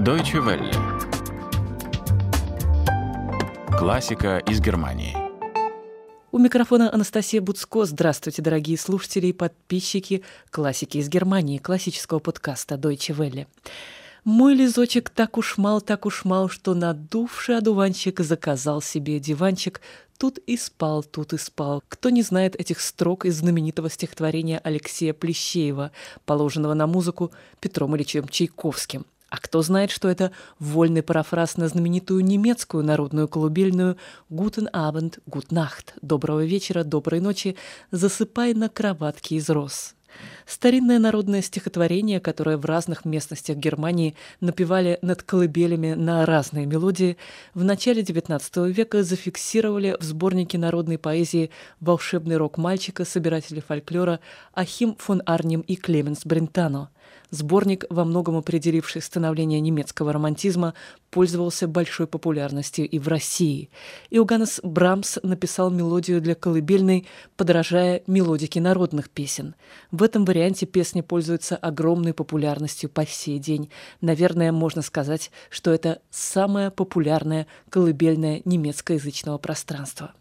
Deutsche Welle. Классика из Германии. У микрофона Анастасия Буцко. Здравствуйте, дорогие слушатели и подписчики классики из Германии, классического подкаста Deutsche Welle. Мой лизочек так уж мал, так уж мал, что надувший одуванчик заказал себе диванчик, тут и спал, тут и спал. Кто не знает этих строк из знаменитого стихотворения Алексея Плещеева, положенного на музыку Петром Ильичем Чайковским? А кто знает, что это вольный парафраз на знаменитую немецкую народную колыбельную «Guten Abend, Gut Nacht» – «Доброго вечера, доброй ночи, засыпай на кроватке из роз». Старинное народное стихотворение, которое в разных местностях Германии напевали над колыбелями на разные мелодии, в начале XIX века зафиксировали в сборнике народной поэзии «Волшебный рок мальчика» собиратели фольклора Ахим фон Арнем и Клеменс Брентано – Сборник, во многом определивший становление немецкого романтизма, пользовался большой популярностью и в России. Иоганнес Брамс написал мелодию для колыбельной, подражая мелодике народных песен. В этом варианте песня пользуется огромной популярностью по сей день. Наверное, можно сказать, что это самое популярное колыбельное немецкоязычного пространства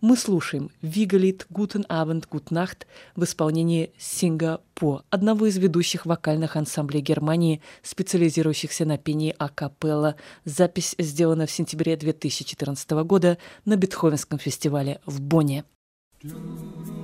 мы слушаем «Вигалит Abend, Gut Nacht» в исполнении Синга По, одного из ведущих вокальных ансамблей Германии, специализирующихся на пении акапелла. Запись сделана в сентябре 2014 года на Бетховенском фестивале в Бонне. Guten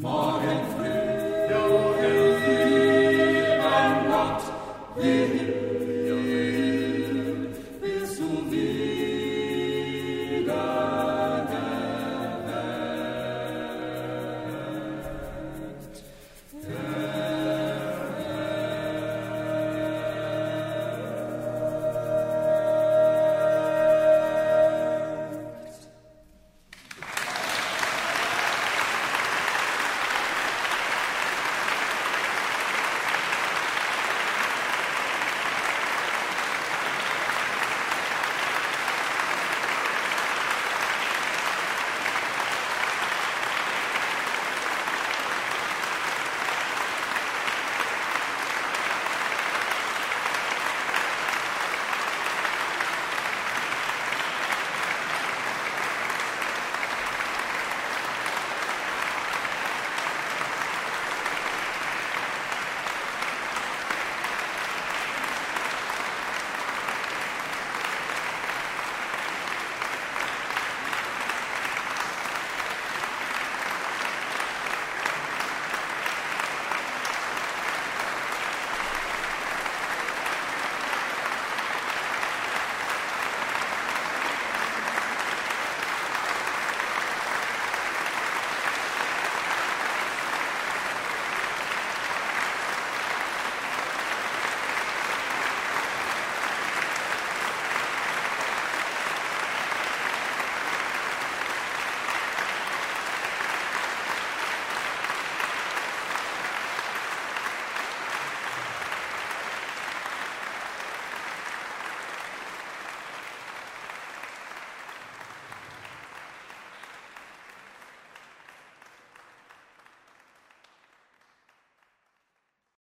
Morgen